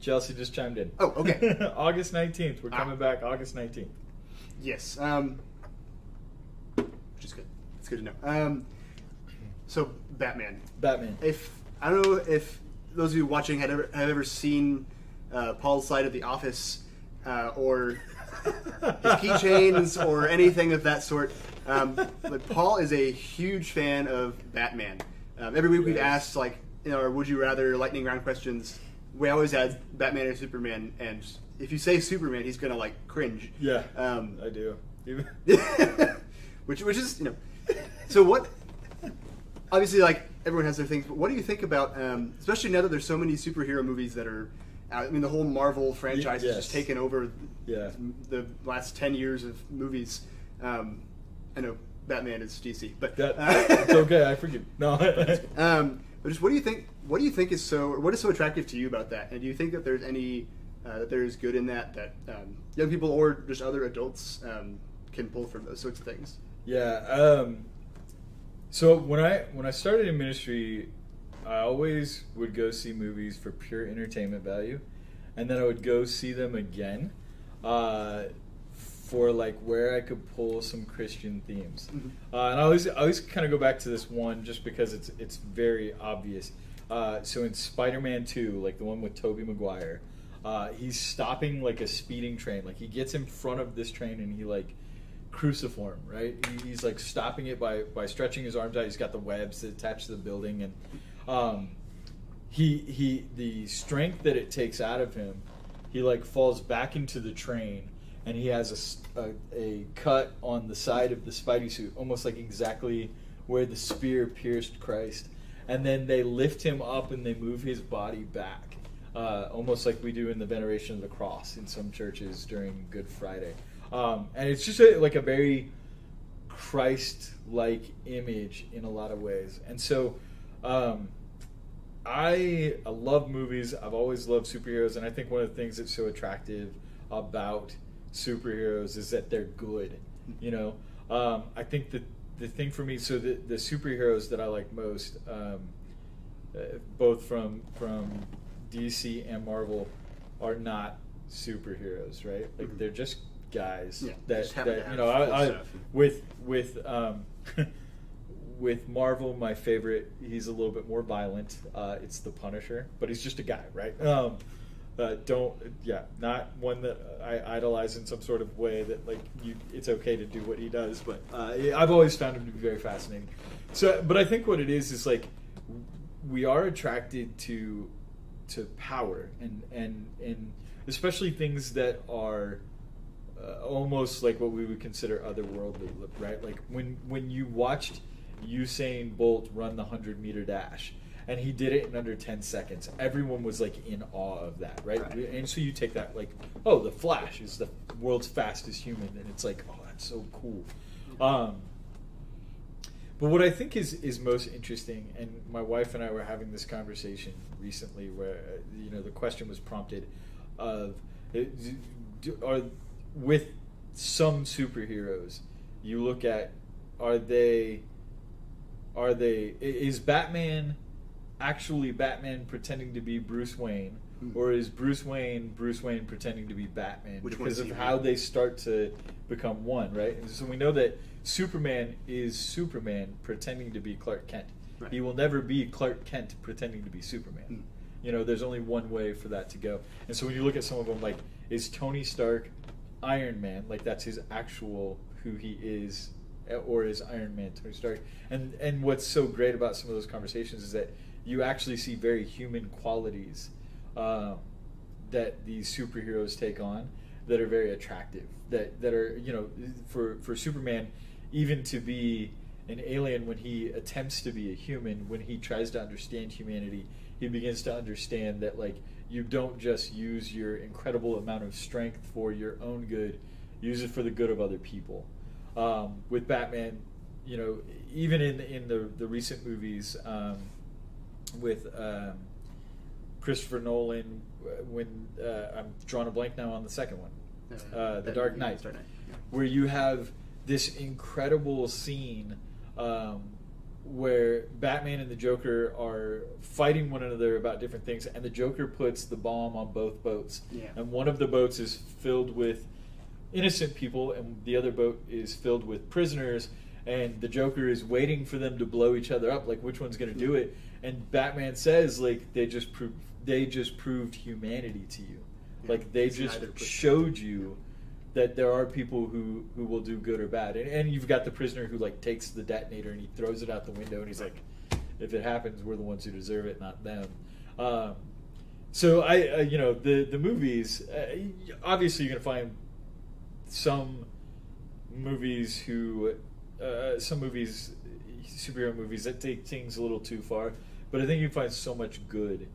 Chelsea just chimed in. Oh, okay. August 19th. We're Ah. coming back August 19th. Yes. Um, which is good. It's good to know. Um, so Batman. Batman. if I don't know if those of you watching had ever have ever seen uh, Paul's side of The Office uh, or his keychains or anything of that sort. Um, but Paul is a huge fan of Batman. Um, every week we've asked like, you know, or would you rather lightning round questions. We always add Batman or Superman, and if you say Superman, he's gonna like cringe. Yeah. Um, I do. Which which is you know so what obviously like everyone has their things but what do you think about um, especially now that there's so many superhero movies that are i mean the whole marvel franchise has just taken over Yeah. the last 10 years of movies um, i know batman is dc but That, uh, it's okay. I forgive. No. um, but just what do you think what do you think is so or what is so attractive to you about that and do you think that there's any uh, that there's good in that that um, young people or just other adults um, can pull from those sorts of things Yeah. Um, so when I when I started in ministry, I always would go see movies for pure entertainment value, and then I would go see them again uh, for like where I could pull some Christian themes. Mhm. Uh, and I always I always kind of go back to this one just because it's it's very obvious. Uh, so in Spider-Man Two, like the one with Tobey Maguire, uh, he's stopping like a speeding train. Like he gets in front of this train and he like cruciform, right? He- He's like stopping it by by stretching his arms out. He's got the webs attached to the building, and um, he he the strength that it takes out of him, he like falls back into the train, and he has a a cut on the side of the Spidey suit, almost like exactly where the spear pierced Christ, and then they lift him up and they move his body back. Uh, almost like we do in the veneration of the cross in some churches during Good Friday, um, and it's just a, like a very Christ-like image in a lot of ways. And so, um, I, I love movies. I've always loved superheroes, and I think one of the things that's so attractive about superheroes is that they're good. You know, um, I think that the thing for me, so the, the superheroes that I like most, um, uh, both from from DC and Marvel, are not superheroes, right? Like Mhm. they're just guys Yeah, that, that you know. I, I, with with um, with Marvel, my favorite, he's a little bit more violent. Uh, it's the Punisher, but he's just a guy, right? Um, uh, don't, yeah, not one that I idolize in some sort of way that like you, it's okay to do what he does. But uh, I've always found him to be very fascinating. So, but I think what it is is like we are attracted to to power and and and especially things that are uh, almost like what we would consider otherworldly, right? Like when when you watched Usain Bolt run the hundred meter dash, and he did it in under ten seconds. Everyone was like in awe of that, right? Right. And so you take that like, oh, the Flash is the world's fastest human, and it's like, oh, that's so cool. Um, but what I think is is most interesting, and my wife and I were having this conversation recently, where uh, you know the question was prompted, of do- are with some superheroes. You look at are they are they is Batman actually Batman pretending to be Bruce Wayne Hmm. or is Bruce Wayne Bruce Wayne pretending to be Batman Which because of how they start to become one, right? And so we know that Superman is Superman pretending to be Clark Kent. Right. He will never be Clark Kent pretending to be Superman. Hmm. You know, there's only one way for that to go. And so when you look at some of them, like, is Tony Stark Iron Man? Like, that's his actual who he is, or is Iron Man Tony Stark? And and what's so great about some of those conversations is that you actually see very human qualities um, that these superheroes take on that are very attractive. That that are you know for for Superman, even to be an alien when he attempts to be a human, when he tries to understand humanity, he begins to understand that like you don't just use your incredible amount of strength for your own good, use it for the good of other people. Um, with Batman, you know, even in in the the recent movies um, with um, Christopher Nolan, uh, when uh, I'm drawing a blank now on the second one, uh, The Dark Knight, Dark Knight, yeah. where you have this incredible scene um, where Batman and the Joker are fighting one another about different things, and the Joker puts the bomb on both boats, Yeah. and one of the boats is filled with innocent people, and the other boat is filled with prisoners. And the Joker is waiting for them to blow each other up, like which one's going to do it. And Batman says, like they just proved they just proved humanity to you, Yeah. like they just showed you that there are people who who will do good or bad and, and you've got the prisoner who like takes the detonator and he throws it out the window and he's like if it happens we're the ones who deserve it not them um, so i uh, you know the the movies uh, obviously you're gonna find some movies who uh, some movies superhero movies that take things a little too far but i think you find so much good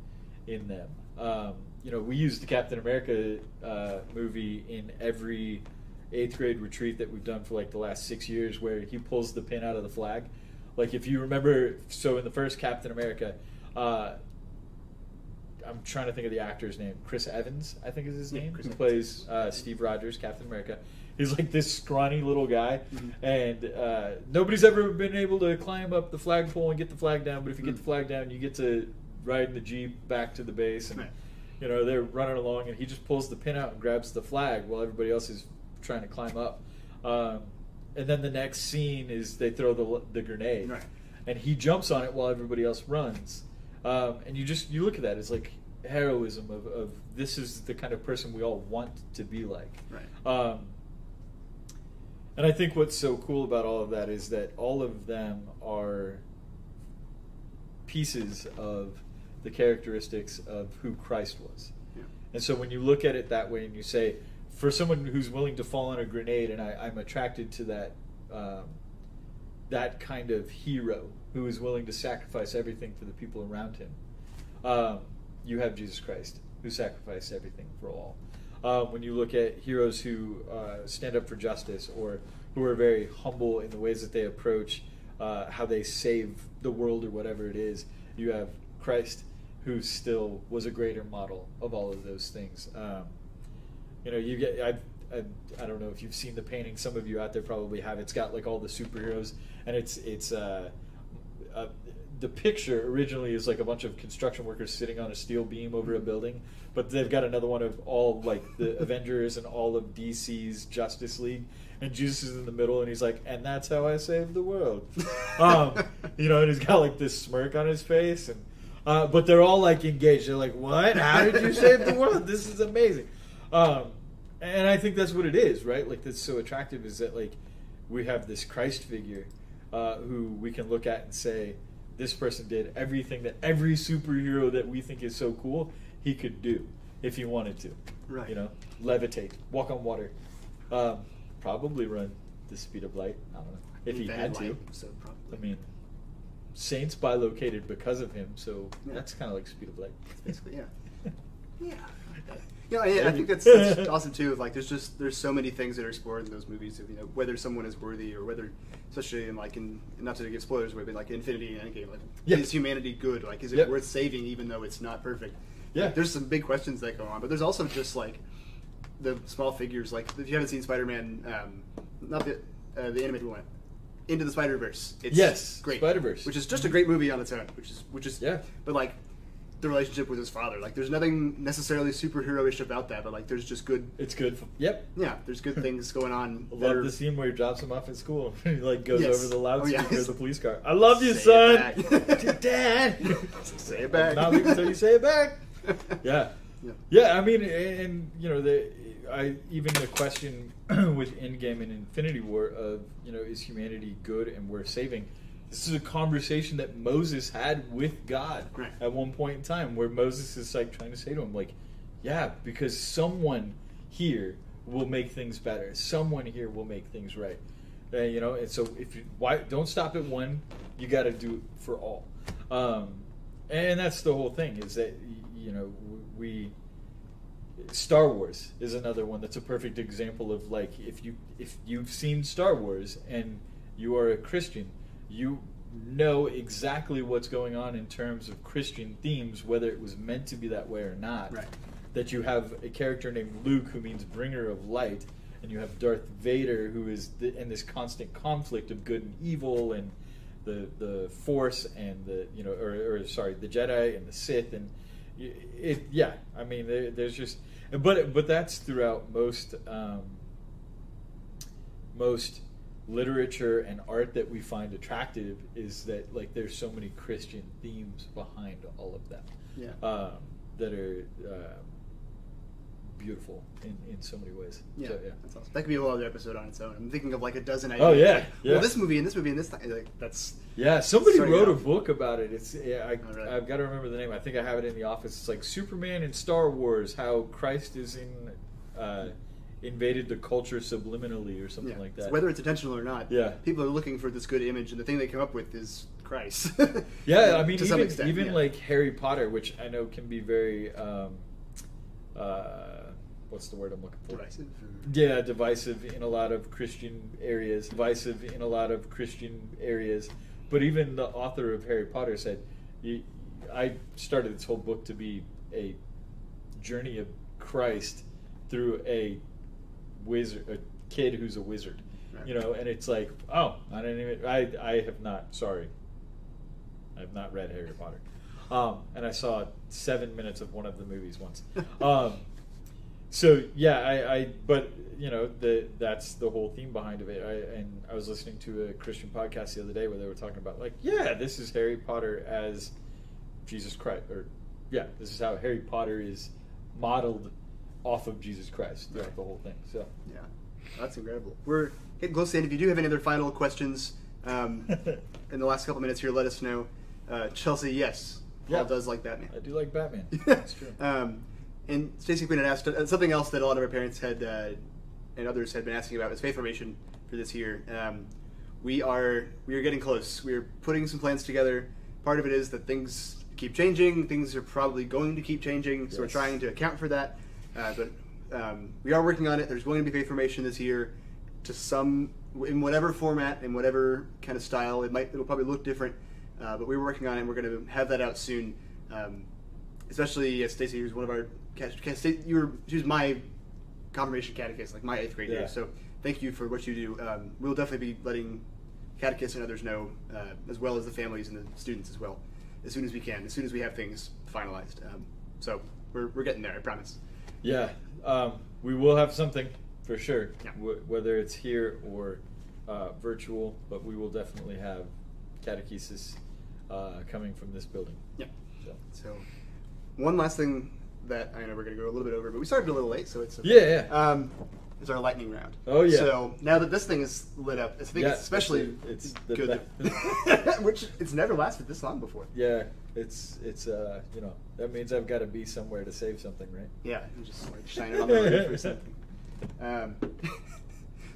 in them. Um, you know we use the captain america uh, movie in every eighth grade retreat that we've done for like the last six years where he pulls the pin out of the flag. Like if you remember so in the first captain america uh, I'm trying to think of the actor's name. Chris Evans, I think is his name. Chris Who Evans. plays uh, Steve Rogers, Captain America. He's like this scrawny little guy, Mhm. and uh, nobody's ever been able to climb up the flagpole and get the flag down. But if you get Mm. the flag down, you get to ride in the jeep back to the base, and Right. you know they're running along, and he just pulls the pin out and grabs the flag while everybody else is trying to climb up. Um, and then the next scene is they throw the the grenade, Right. and he jumps on it while everybody else runs. Um, and you just you look at that, as like heroism of, of this is the kind of person we all want to be like. Right. Um, and I think what's so cool about all of that is that all of them are pieces of the characteristics of who Christ was. Yeah. And so when you look at it that way and you say, for someone who's willing to fall on a grenade, and I, I'm attracted to that, um, that kind of hero who is willing to sacrifice everything for the people around him, um, you have Jesus Christ who sacrificed everything for all. Um, when you look at heroes who uh, stand up for justice or who are very humble in the ways that they approach uh, how they save the world or whatever it is, you have Christ who still was a greater model of all of those things. Um, you know, you get I, I I don't know if you've seen the painting. Some of you out there probably have. It's got like all the superheroes, and it's it's uh, uh, the picture originally is like a bunch of construction workers sitting on a steel beam over a building, but they've got another one of all like the Avengers and all of DC's Justice League, and Jesus is in the middle, and he's like, "And that's how I saved the world," um, you know, and he's got like this smirk on his face, and uh, but they're all like engaged. They're like, "What? How did you save the world? This is amazing." Um, and I think that's what it is, right? Like that's so attractive is that like we have this Christ figure uh, who we can look at and say, this person did everything that every superhero that we think is so cool he could do if he wanted to. Right. You know, levitate, walk on water, um, probably run the speed of light. I don't know if he had to. So probably. I mean, saints bilocated because of him, so Yeah. that's kind of like speed of light. Basically, yeah. Yeah. You know, I, I think that's, that's awesome too. Like, there's just there's so many things that are explored in those movies. Of, you know, whether someone is worthy or whether, especially in like in not to give spoilers away, but like Infinity and Endgame, like Yeah. is humanity good? Like, is it Yep. worth saving even though it's not perfect? Yeah. there's some big questions that go on, but there's also just like the small figures. Like if you haven't seen Spider-Man, um, not the uh, the animated one, Into the Spider Verse. It's Yes, great. Spider-Verse. which is just a great movie on its own. Which is which is Yeah. But like the relationship with his father, like there's nothing necessarily superhero-ish about that, but like there's just good. It's good. For, yep. Yeah, there's good things going on. I love are- the scene where he drops him off at school. he like goes Yes. over the Oh, loudspeaker yeah. of the police car. I love you, Say son. Dad. Say it back. Not until you say it back. Yeah. Yeah. Yeah, I mean, and you know, the I even the question with Endgame and Infinity War of you know is humanity good and worth saving? This is a conversation that Moses had with God Right. at one point in time, where Moses is like trying to say to him, like, yeah, because someone here will make things better. Someone here will make things right. Uh, you know, and so if you why don't stop at one, you got to do it for all. Um, and that's the whole thing is that you know we Star Wars is another one that's a perfect example of like if you if you've seen Star Wars and you are a Christian, you know exactly what's going on in terms of Christian themes, whether it was meant to be that way or not. Right. That you have a character named Luke who means bringer of light, and you have Darth Vader who is the, in this constant conflict of good and evil and the the Force and the you know or, or sorry the Jedi and the Sith and it yeah I mean there, there's just but but that's throughout most um, most literature and art that we find attractive is that like there's so many Christian themes behind all of them Yeah. um, that are uh, beautiful in, in so many ways Yeah, so, yeah. that's awesome. That could be a whole other episode on its own. I'm thinking of like a dozen ideas. Oh, yeah, like, yeah. Well, this movie and this movie and this th- like that's Yeah, somebody wrote yeah. a book about it. It's yeah, I, Oh, really? I've got to remember the name. I think I have it in the office. It's like Superman and Star Wars: How Christ is in uh, invaded the culture subliminally or something yeah. like So that. whether it's intentional or not. Yeah. People are looking for this good image, and the thing they come up with is Christ. yeah, I mean, to some even, extent, even yeah. like Harry Potter, which I know can be very um, uh, what's the word I'm looking for? divisive. Yeah, divisive in a lot of Christian areas. Divisive in a lot of Christian areas. But even the author of Harry Potter said, "I started this whole book to be a journey of Christ through a wizard, a kid who's a wizard." Right. You know, and it's like, oh, I didn't even. I I have not. Sorry, I have not read Harry Potter. Um, and I saw seven minutes of one of the movies once. Um, so yeah, I, I but you know the that's the whole theme behind of it. I, and I was listening to a Christian podcast the other day where they were talking about like, yeah, this is Harry Potter as Jesus Christ, or yeah, this is how Harry Potter is modeled off of Jesus Christ throughout Right. the whole thing. So Yeah, that's incredible. We're getting close to the end. If you do have any other final questions um, in the last couple minutes here, let us know. Uh, Chelsea, yes, Paul Yeah. does like Batman. I do like Batman. That's true. um, and Stacey Quinn had asked uh, something else that a lot of our parents had uh, and others had been asking about was faith formation for this year. Um, we are we are getting close. We are putting some plans together. Part of it is that things keep changing. Things are probably going to keep changing, so we're trying to account for that. Uh, but um, we are working on it. There's going to be faith formation this year, to some in whatever format and whatever kind of style. It might it'll probably look different, uh, but we're working on it. and We're going to have that out soon. Um, especially as Stacy, who's one of our you were she was my confirmation catechist, like my eighth grade Yeah. year. So thank you for what you do. Um, we'll definitely be letting catechists and others know, uh, as well as the families and the students as well, as soon as we can, as soon as we have things finalized. Um, so we're, we're getting there, I promise. Yeah, um, we will have something for sure, Yeah. w- whether it's here or uh, virtual, but we will definitely have catechesis uh, coming from this building. Yeah. So. So one last thing that I know we're going to go a little bit over, but we started a little late, so it's Yeah, yeah. Um, is our lightning round. Oh, yeah. So now that this thing is lit up, I think Yeah, it's especially it's- it's good. that- which it's never lasted this long before. Yeah, it's it's uh you know that means I've got to be somewhere to save something, right? Yeah, and just like shine it on the roof or something. Um,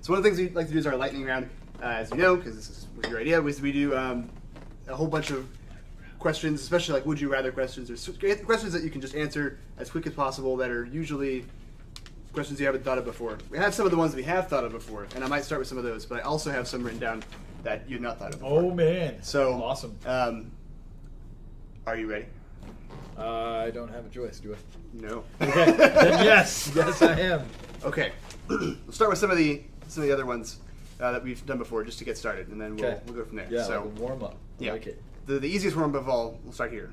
so one of the things we like to do is our lightning round, uh, as you know, because this is was your idea, was we do um, a whole bunch of questions, especially like would you rather questions or questions that you can just answer as quick as possible that are usually questions you haven't thought of before. We have some of the ones we have thought of before, and I might start with some of those, but I also have some written down that you've not thought of before. Oh man, So awesome! Um, are you ready? Uh, I don't have a choice, do I? No. Okay. then yes, yes, I am. Okay. we'll start with some of the some of the other ones uh, that we've done before, just to get started, and then we'll, Okay. we'll go from there. Yeah, so like a warm up. I yeah, like it. the the easiest one of all, we'll start here.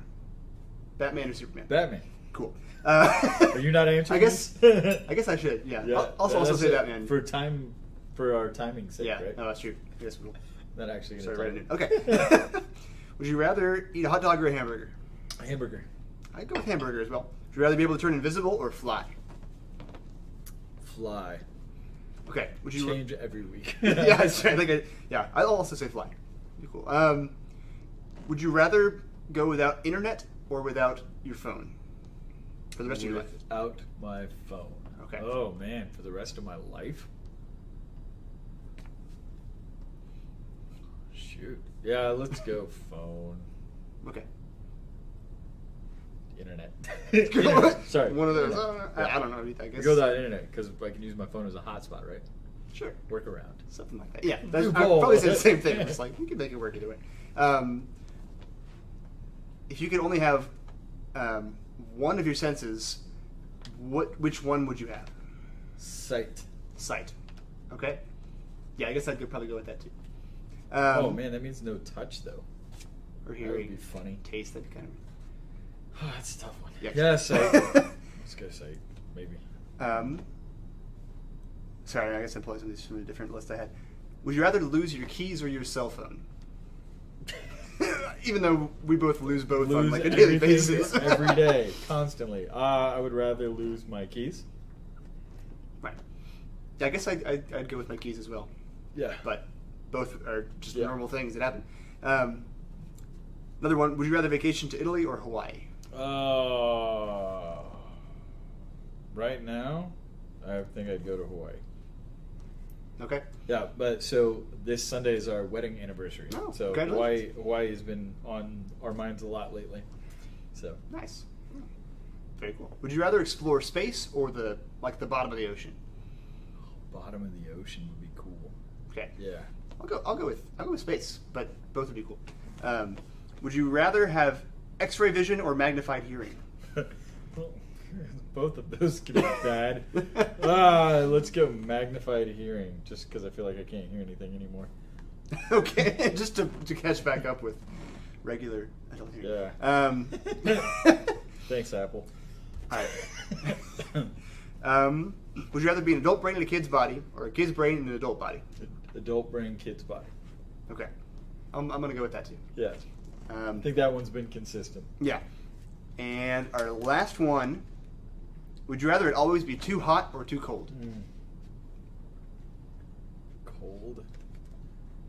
Batman or Superman? Batman. Cool. Uh, Are you not answering? I guess. I guess I should. Yeah. Yeah. I'll also also say it. Batman. for time, for our timing sake, yeah. right? No, that's true. Yes. We'll, Not actually. sorry, right in. Okay. Would you rather eat a hot dog or a hamburger? A Hamburger. I'd go with hamburger as well. Would you rather be able to turn invisible or fly? Fly. Okay. Would you? Change every week. yeah, I think I, yeah. I'll also say fly. Be cool. Um, would you rather go without internet or without your phone for the rest of your life? Without my phone. Okay. Oh man, for the rest of my life. Shoot. Yeah, let's go phone. Okay. Internet. Internet. Sorry. One of those. Uh, I, I don't know. I guess. Go without internet because I can use my phone as a hotspot, right? Sure. Work around. Something like that. Yeah. That's, I'd probably say the same thing. It's like you can make it work either way. Um, if you could only have um, one of your senses, what which one would you have? Sight. Sight. Okay. Yeah, I guess I could probably go with that too. Um, oh man, that means no touch though. Or hearing. That would be funny. Taste that kind of. Oh, that's a tough one. Yeah. Yeah, sight. Let's go sight. Maybe. Um, sorry, I guess I'm pulling some of these from a different list I had. Would you rather lose your keys or your cell phone? Even though we both lose both on like a daily basis, every day, constantly. Uh, I would rather lose my keys. right. Yeah, I guess I'd, I'd, I'd go with my keys as well. Yeah. But both are just Yeah. normal things that happen. Um, another one. Would you rather vacation to Italy or Hawaii? Uh, right now, I think I'd go to Hawaii. Okay. Yeah, but so this Sunday is our wedding anniversary. Oh, so Hawaii. Hawaii has been on our minds a lot lately. So Nice. Very cool. Would you rather explore space or the like the bottom of the ocean? bottom of the ocean would be cool. Okay. Yeah. I'll go. I'll go with. I'll go with space, but both would be cool. Um, would you rather have X-ray vision or magnified hearing? Well, Both of those could be bad. ah, let's go magnified hearing, just because I feel like I can't hear anything anymore. okay, just to, to catch back up with regular adult hearing. Yeah. Um, Thanks, Apple. all right. Um, would you rather be an adult brain in a kid's body or a kid's brain in an adult body? Adult brain, kid's body. Okay, I'm, I'm gonna go with that too. Yeah, Um, I think that one's been consistent. yeah. And our last one. Would you rather it always be too hot or too cold? Mm. Cold.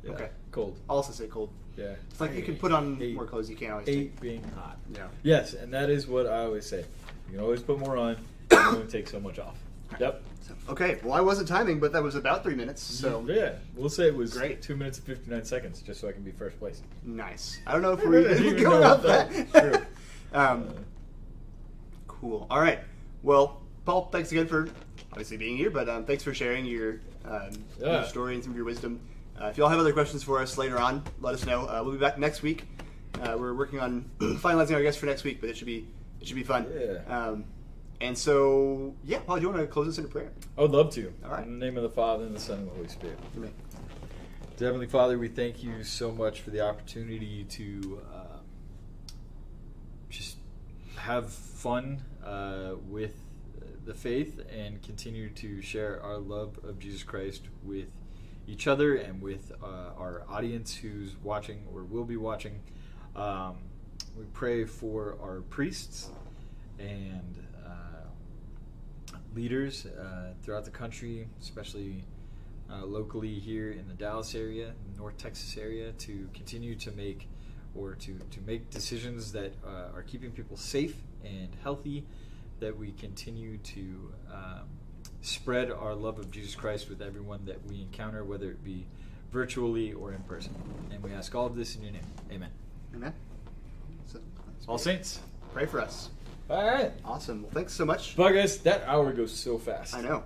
Yeah, Okay. Cold. I'll also say cold. Yeah. It's like you can put on hate- more clothes. You can't always Hate take. being hot. Yeah. Yes, and that is what I always say. You can always put more on. You can only take so much off. Yep. So, okay. Well, I wasn't timing, but that was about three minutes. So yeah, we'll say it was Great. two minutes and fifty nine seconds, just so I can be first place. nice. I don't know if we're don't even even going know off if that. true. um, Uh, cool. All right. Well, Paul, thanks again for obviously being here, but um, thanks for sharing your, um, your story and some of your wisdom. Uh, if y'all have other questions for us later on, let us know. Uh, we'll be back next week. Uh, we're working on finalizing our guests for next week, but it should be it should be fun. Yeah. Um, and so, yeah, Paul, do you want to close us in a prayer? I would love to. All right. In the name of the Father and the Son and the Holy Spirit. Amen. Heavenly Father, we thank you so much for the opportunity to uh, just have fun uh, with the faith and continue to share our love of Jesus Christ with each other and with uh, our audience who's watching or will be watching. Um, we pray for our priests and uh, leaders uh, throughout the country, especially uh, locally here in the Dallas area, North Texas area, to continue to make or to, to make decisions that uh, are keeping people safe and healthy, that we continue to um, spread our love of Jesus Christ with everyone that we encounter, whether it be virtually or in person. And we ask all of this in your name. Amen. Amen. So, All saints. pray for us. All right. Awesome. Well, thanks so much. Bye, guys. That hour goes so fast. I know.